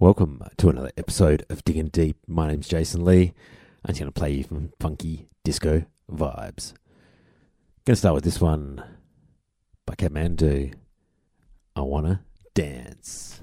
Welcome to another episode of Digging Deep. My name's Jason Lee. I'm going to play you some funky disco vibes. Going to start with this one by Kathmandu. I wanna dance.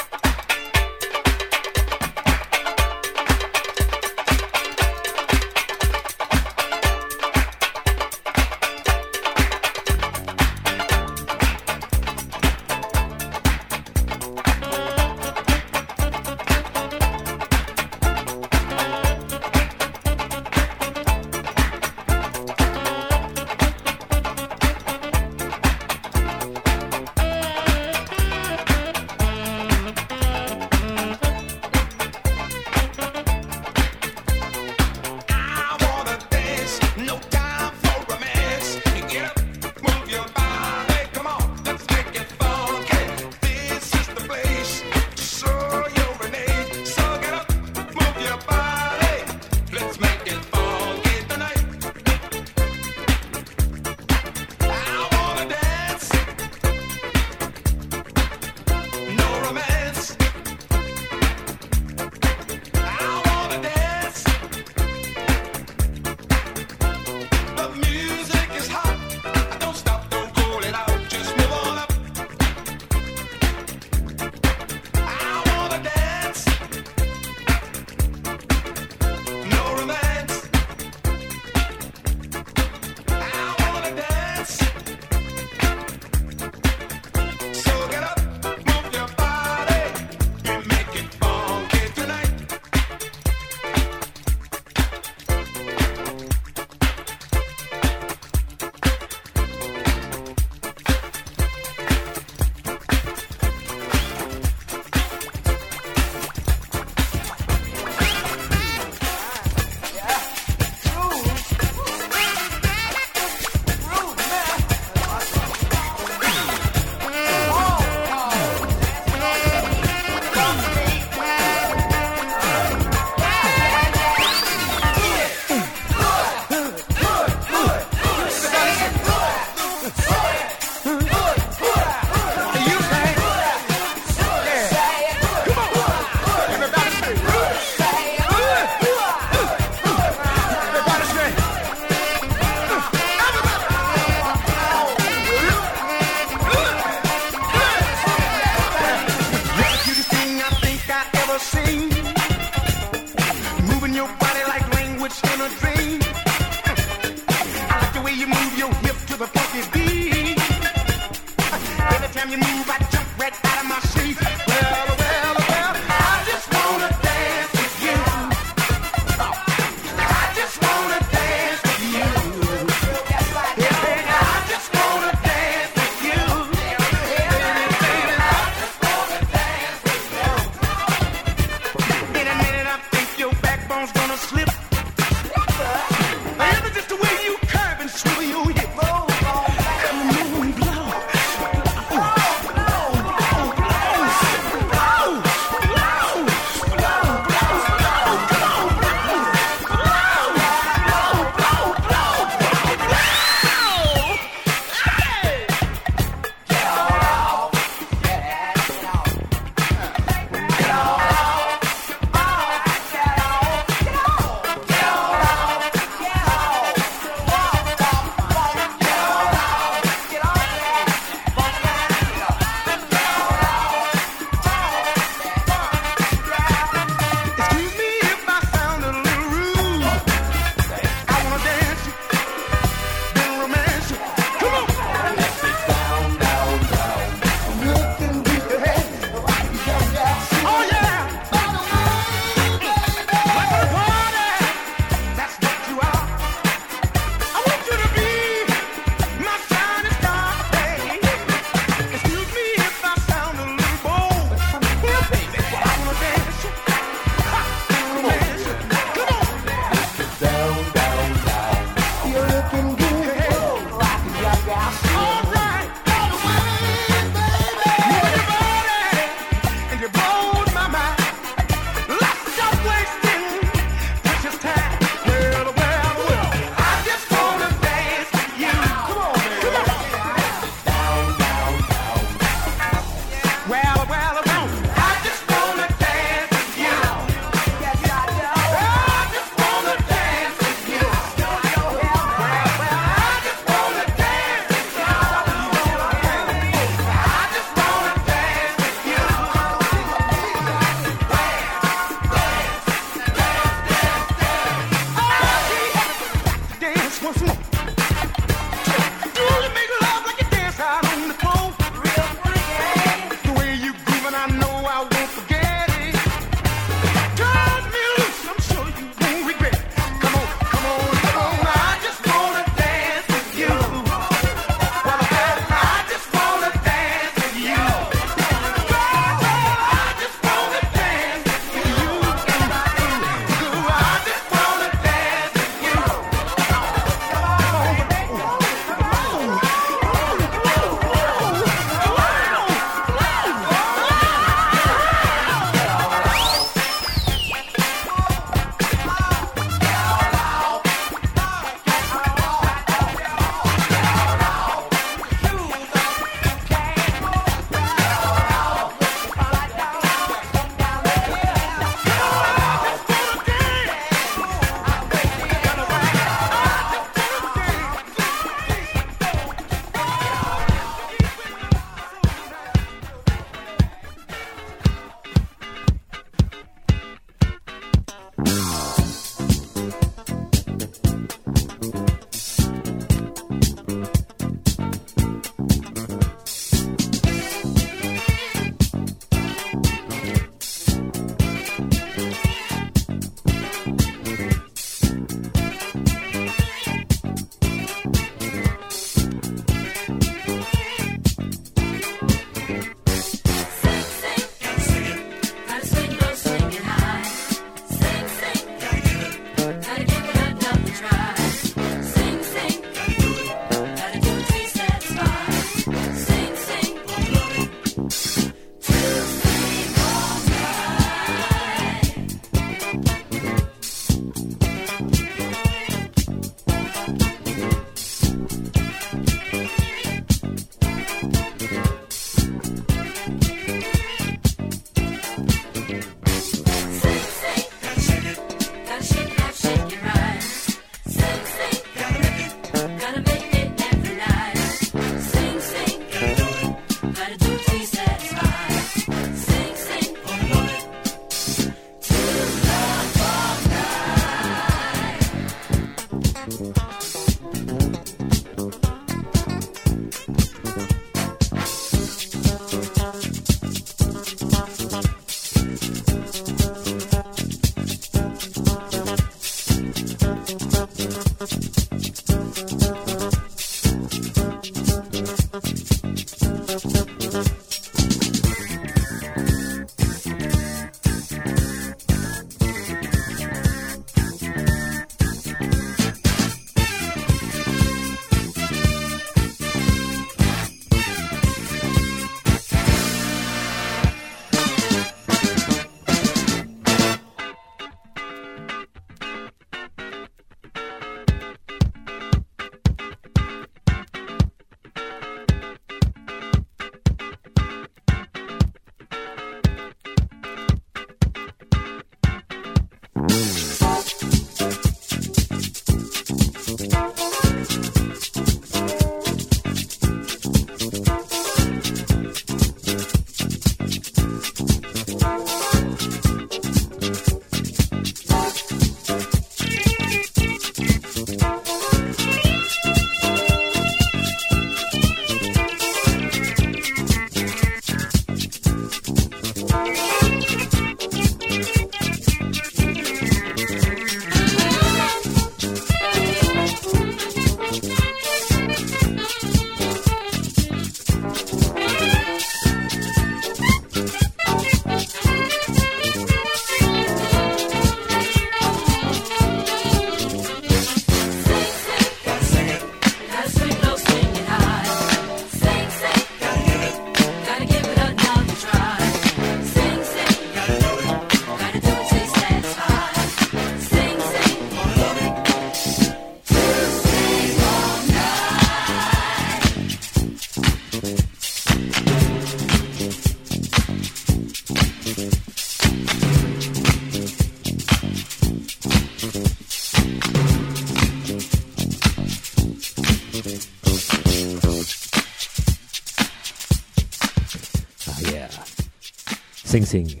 Sing Sing,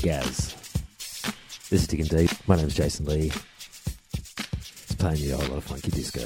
Gaz. This is Digging Deep. My name's Jason Lee. It's playing you a whole lot of funky disco.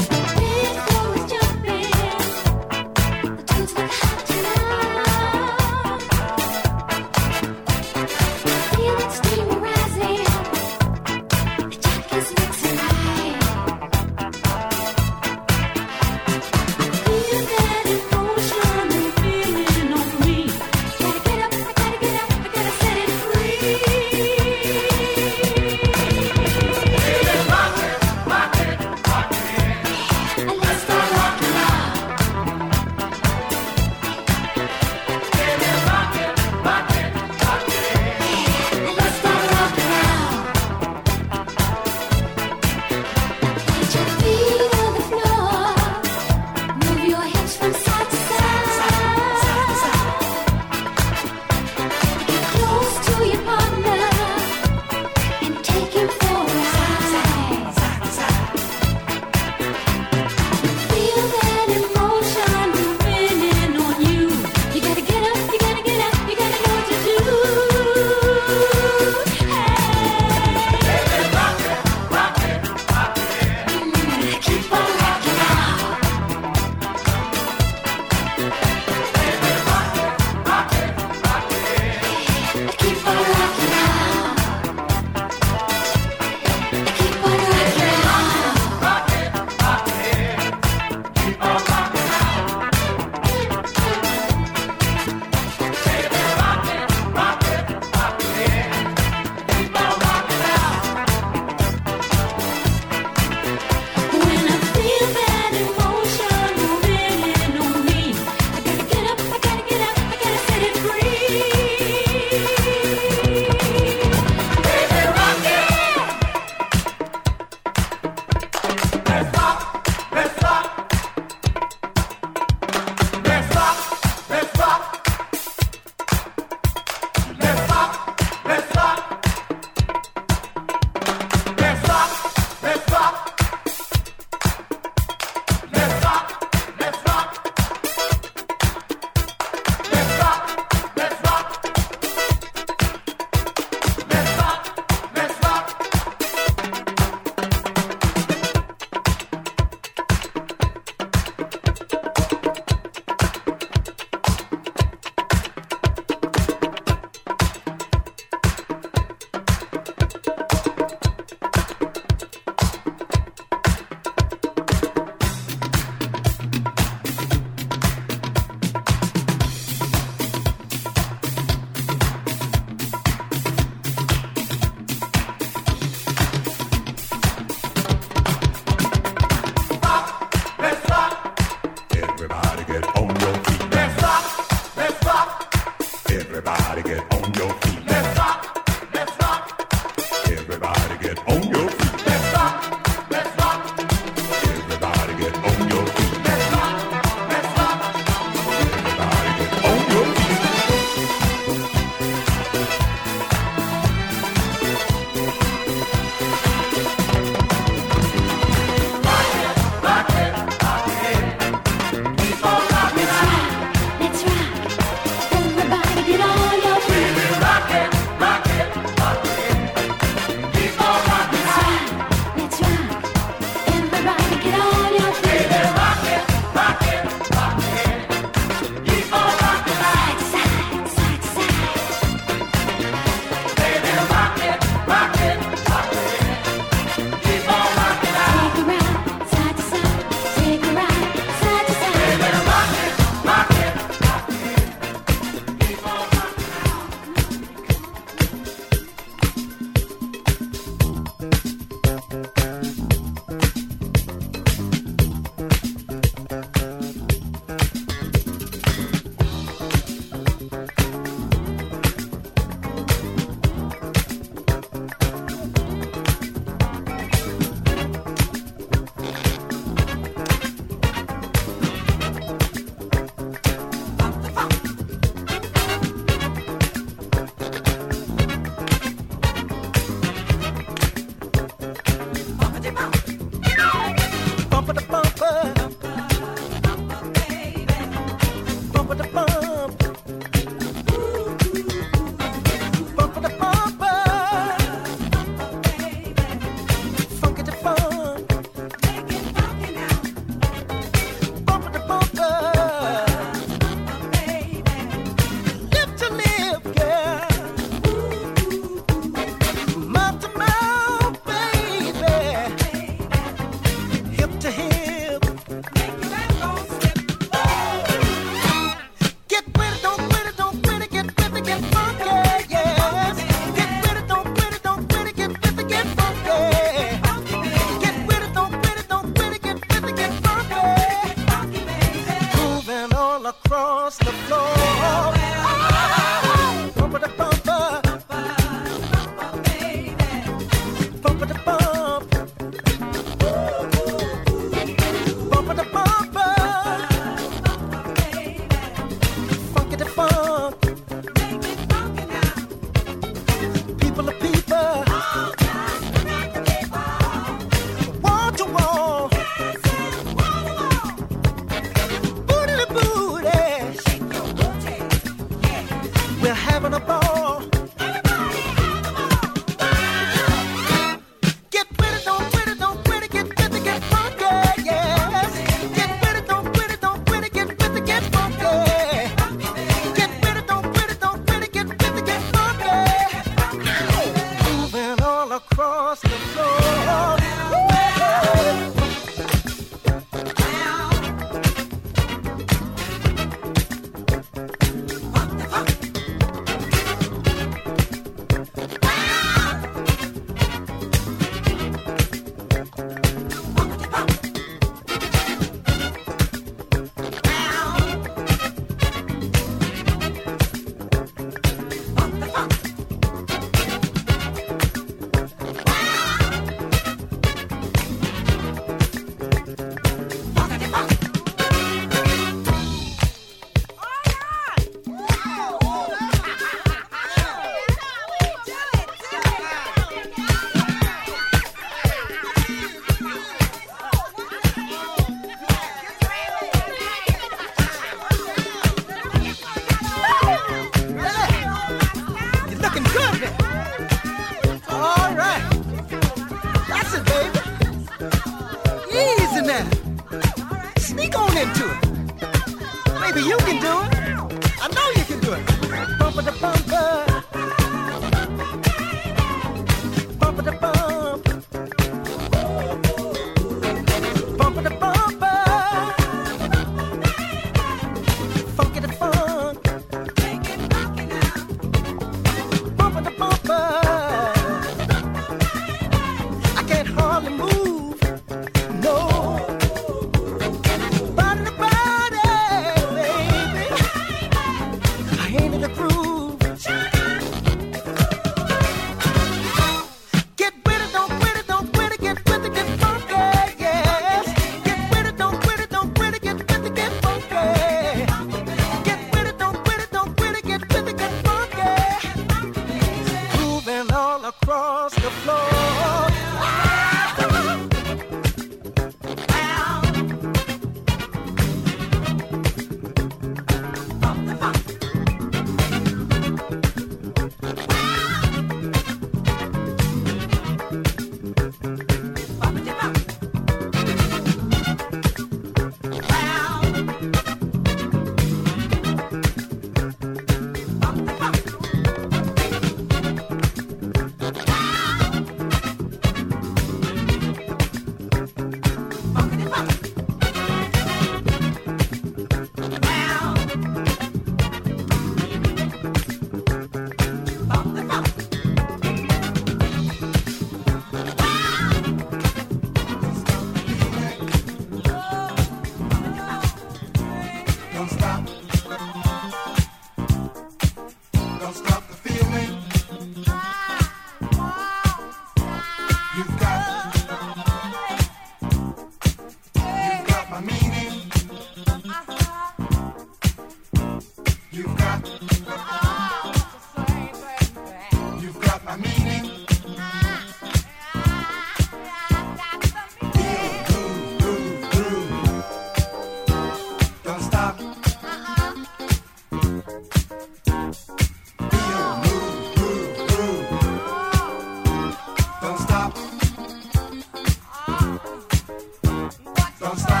Don't stop.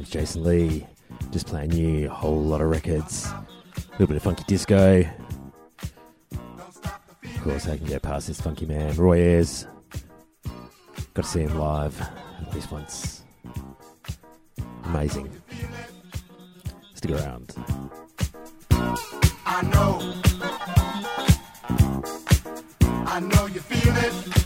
name's Jason Lee. Just playing you a whole lot of records, a little bit of funky disco. Of course, I can get past this funky man, Roy Ayers. Got to see him live at least once. Amazing. Stick around. I know. I know you feel it.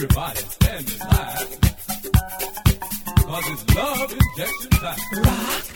Everybody stand line. Cause it's love injection time. Rock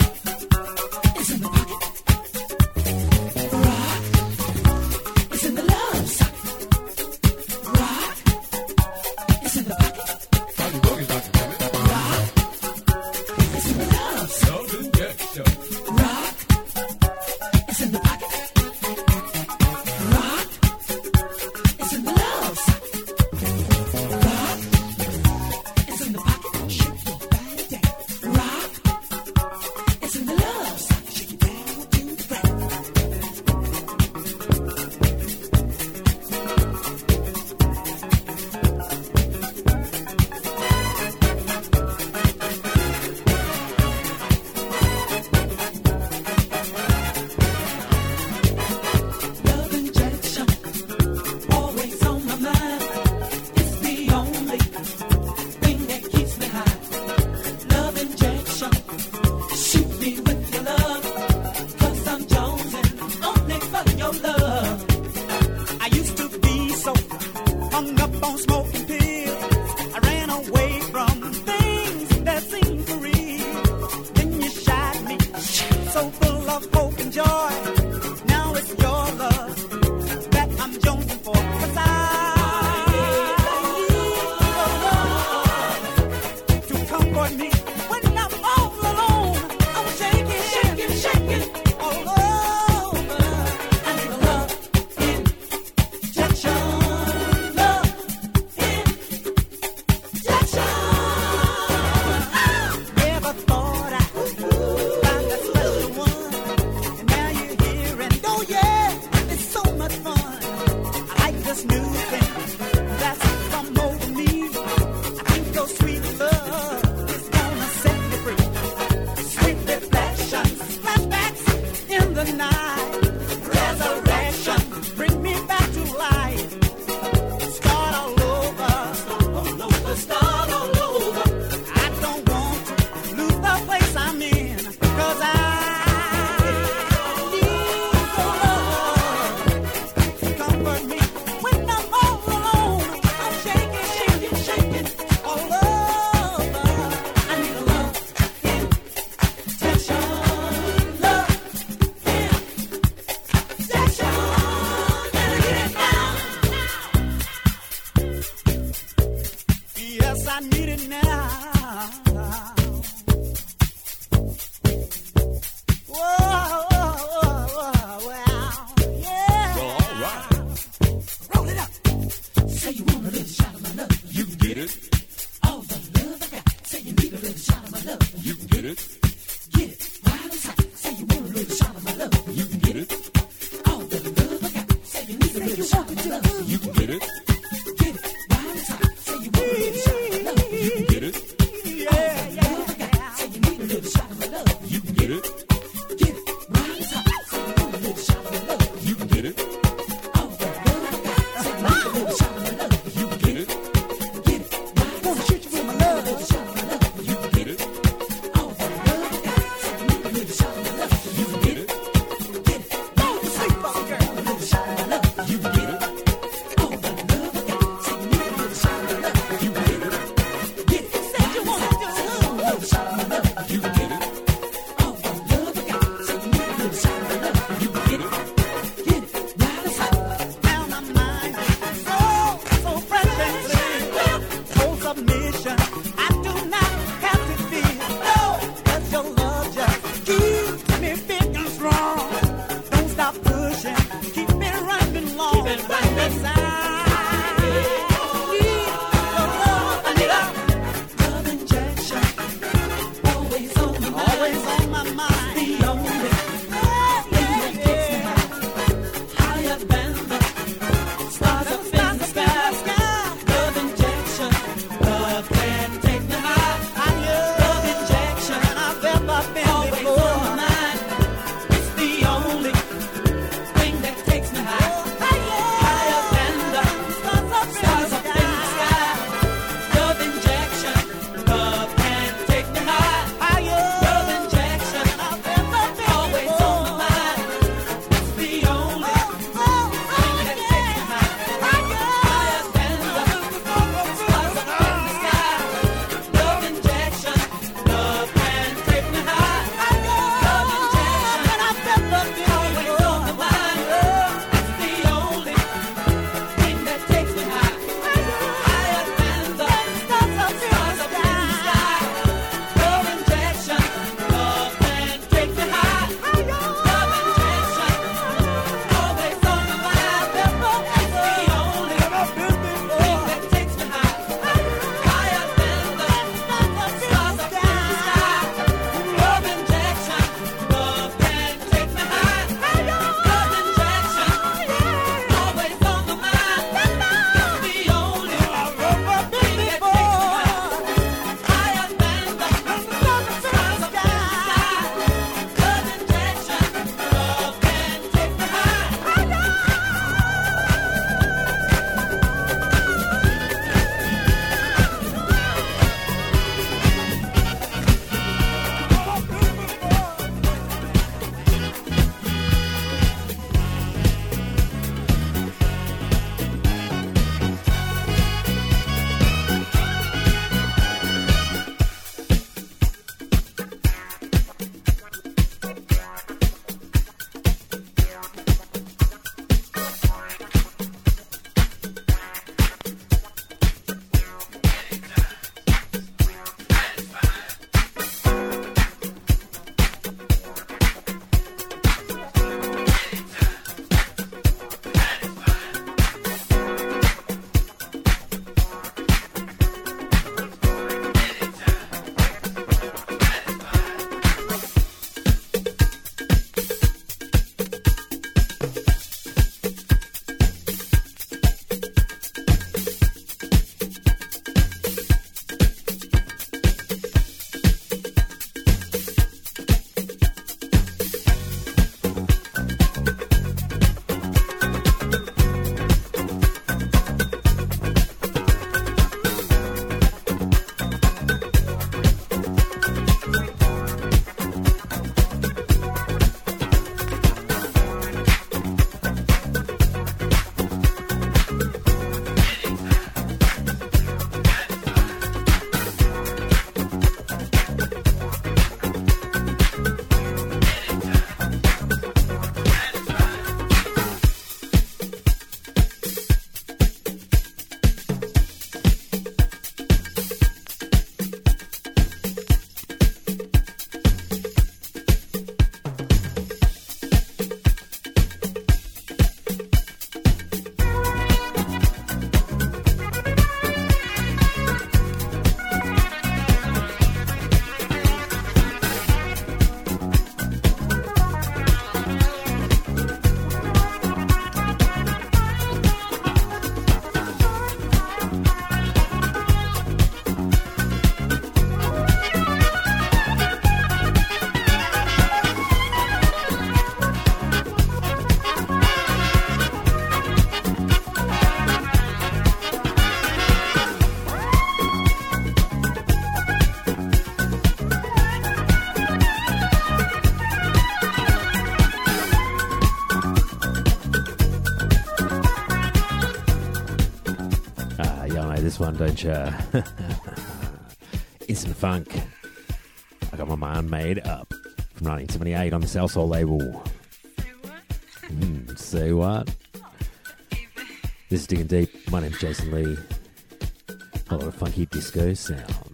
Adventure. Instant Funk. I got my mind made up from 1978 on the Salsoul label. Say what? Mm, say what? This is Digging Deep. My name's Jason Lee. A lot of funky disco sound.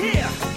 here.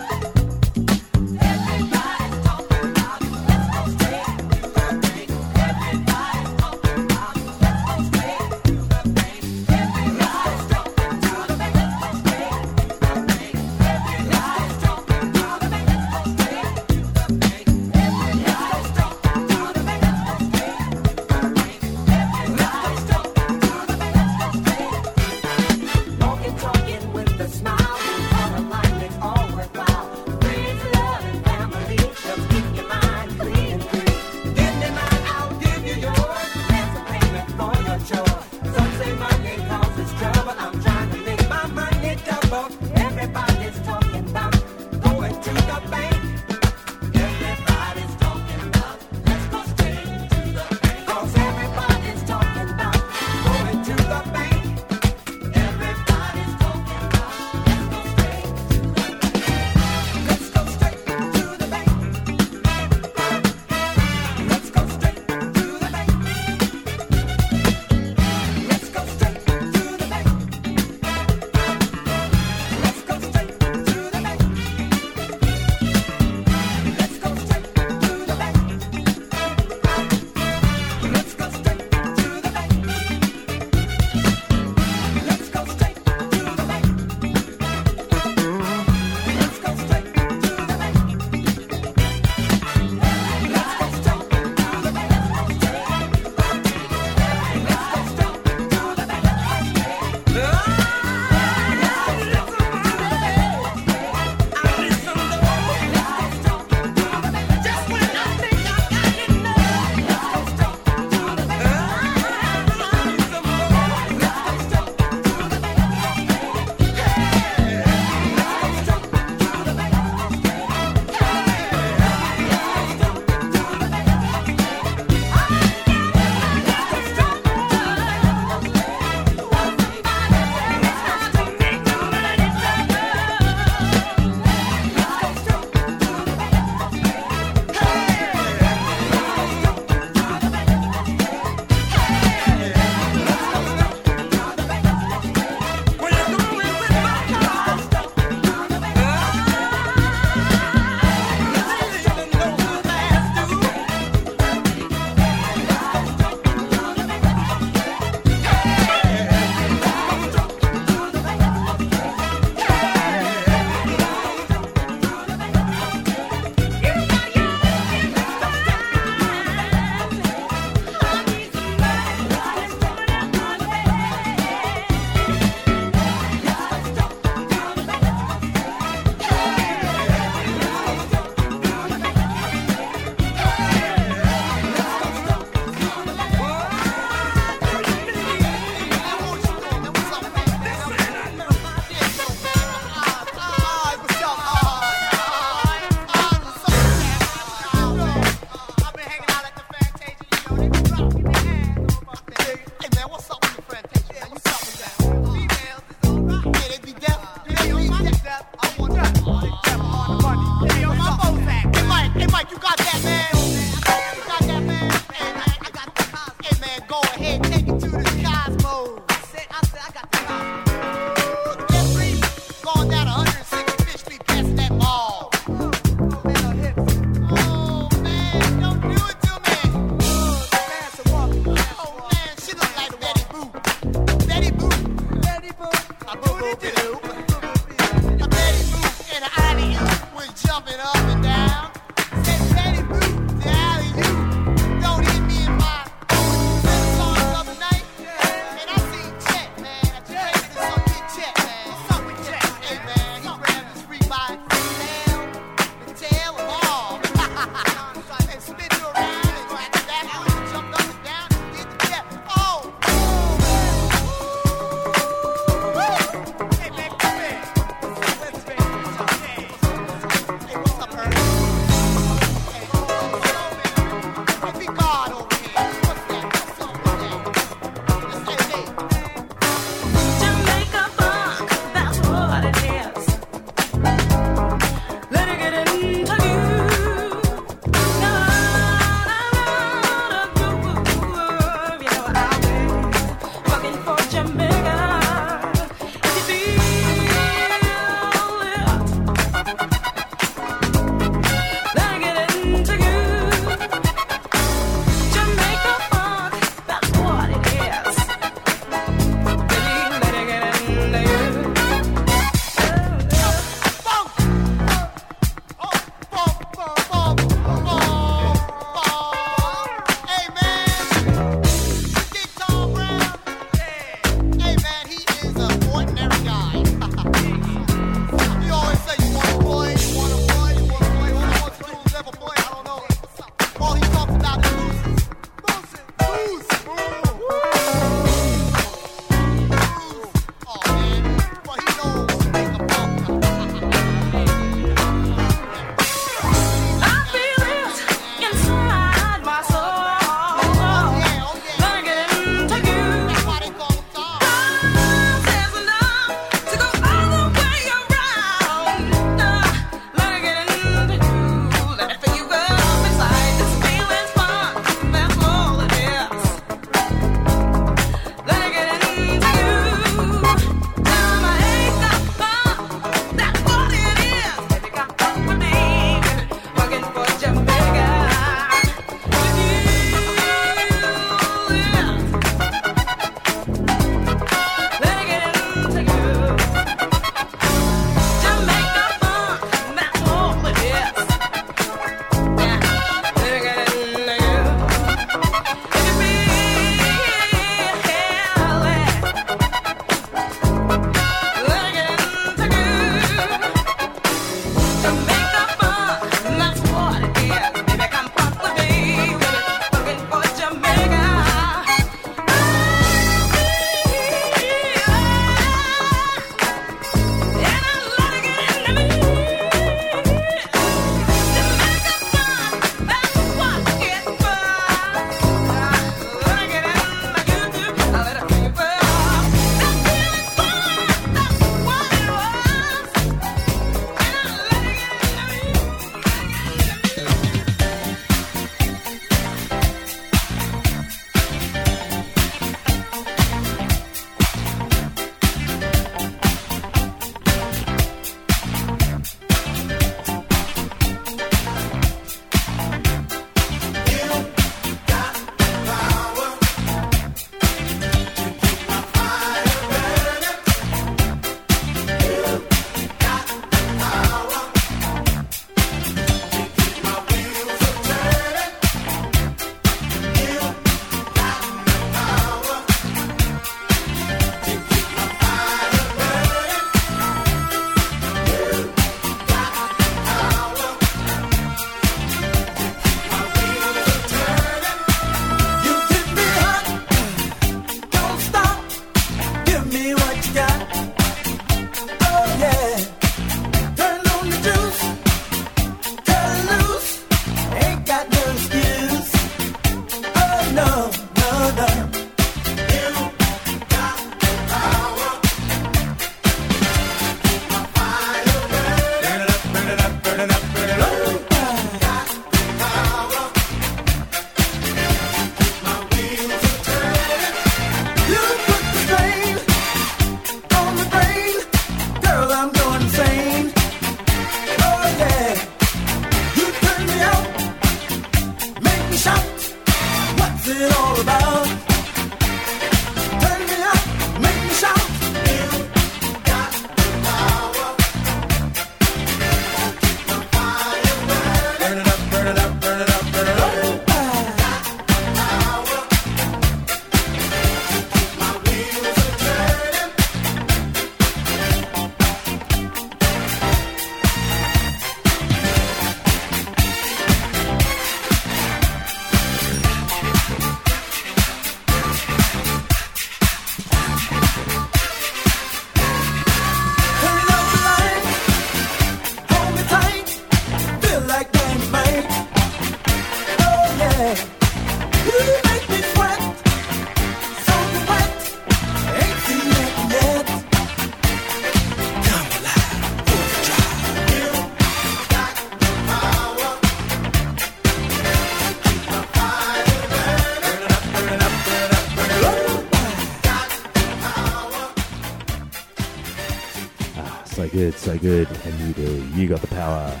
Good, and you do. You got the power.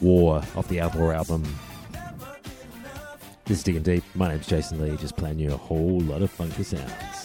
War off the Outlaw album. This is Digging Deep. My name's Jason Lee, just playing you a whole lot of funky sounds.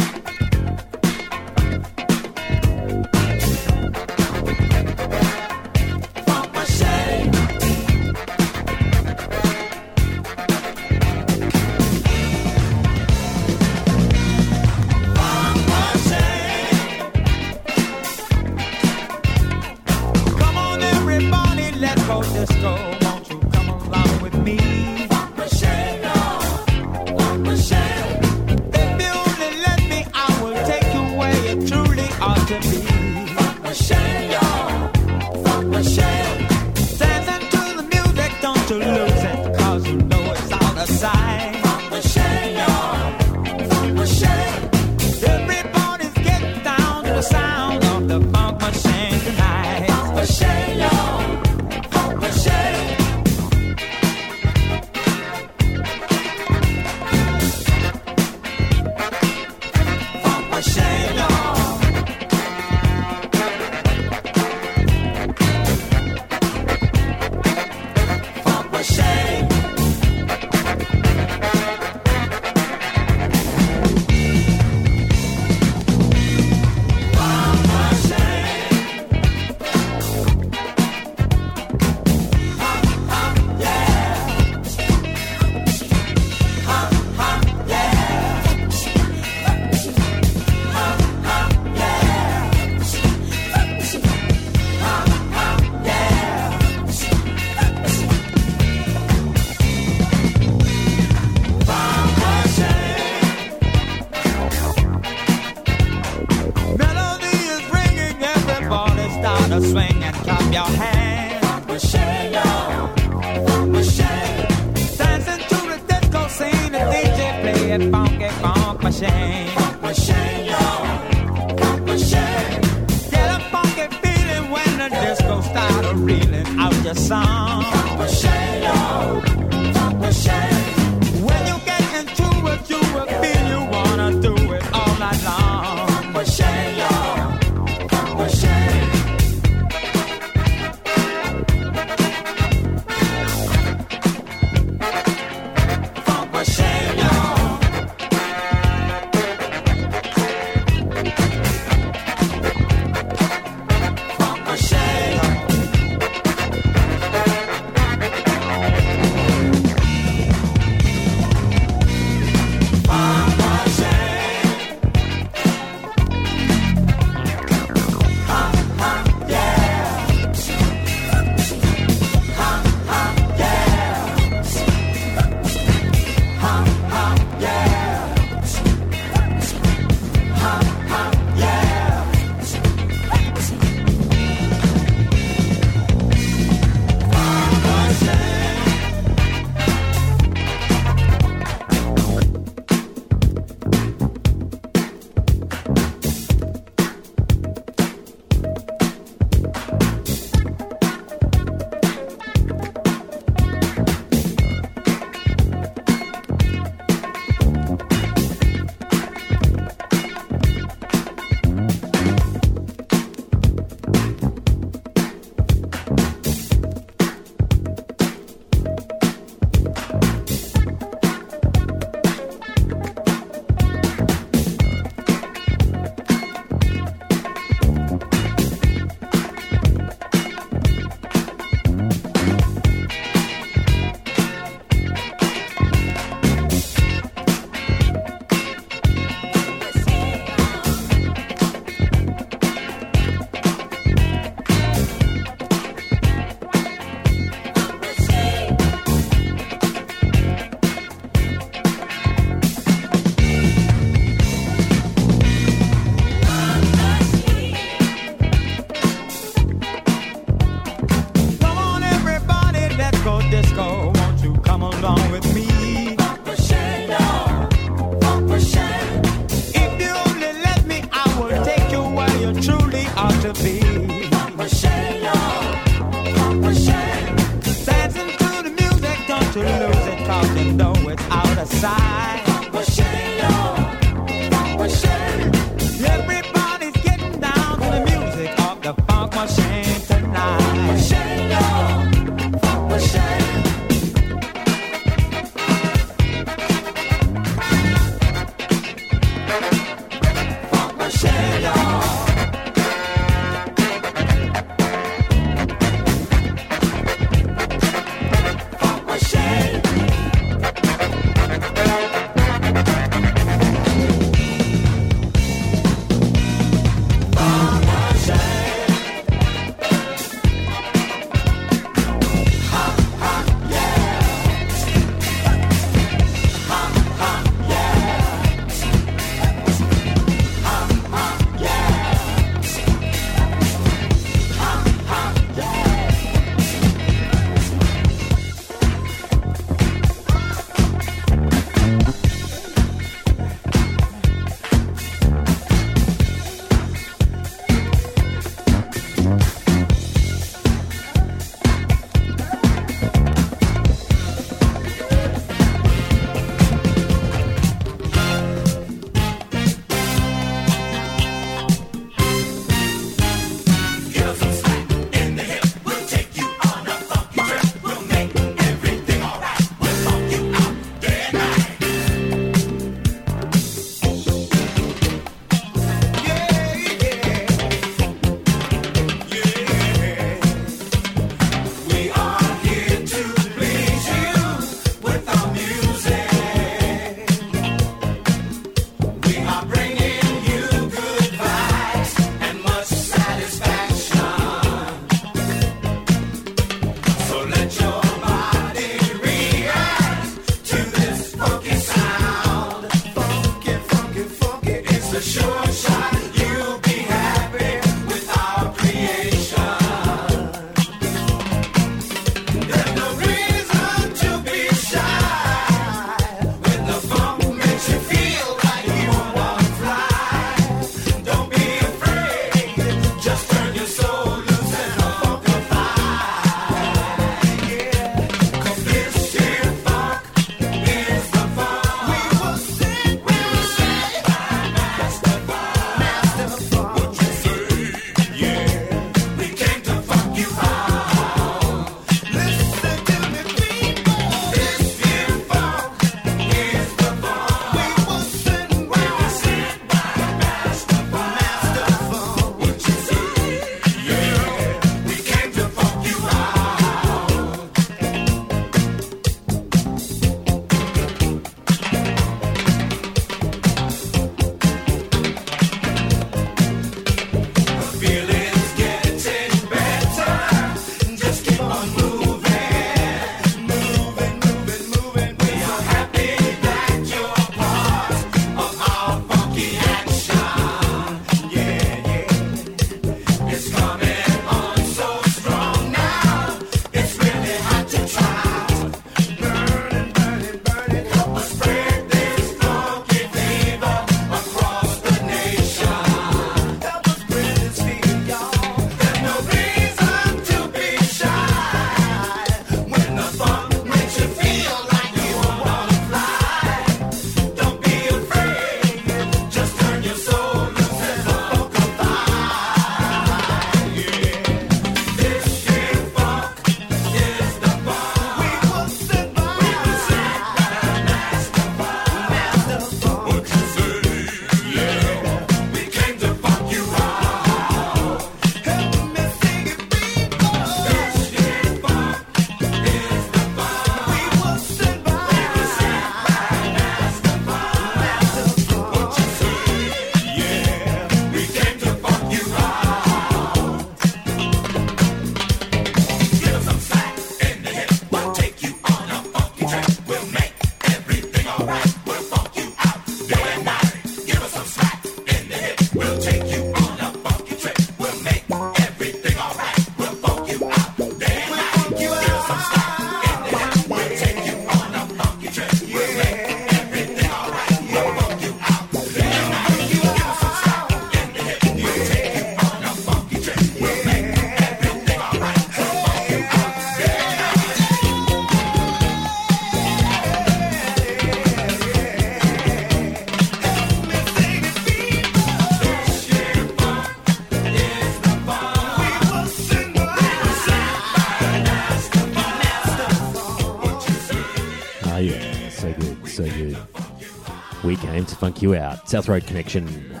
Funk you out. South Road Connection.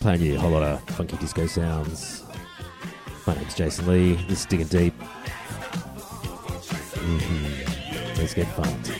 Playing you a whole lot of funky disco sounds. My name's Jason Lee. This is Digging Deep. Mhm. Let's get funked.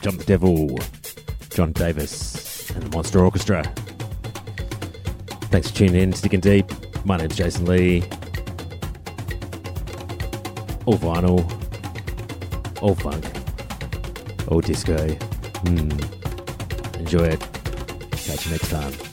Jump the Devil, John Davis and the Monster Orchestra. Thanks for tuning in Digging Deep. My name's Jason Lee. All vinyl, all funk, all disco. Mm. Enjoy it. Catch you next time.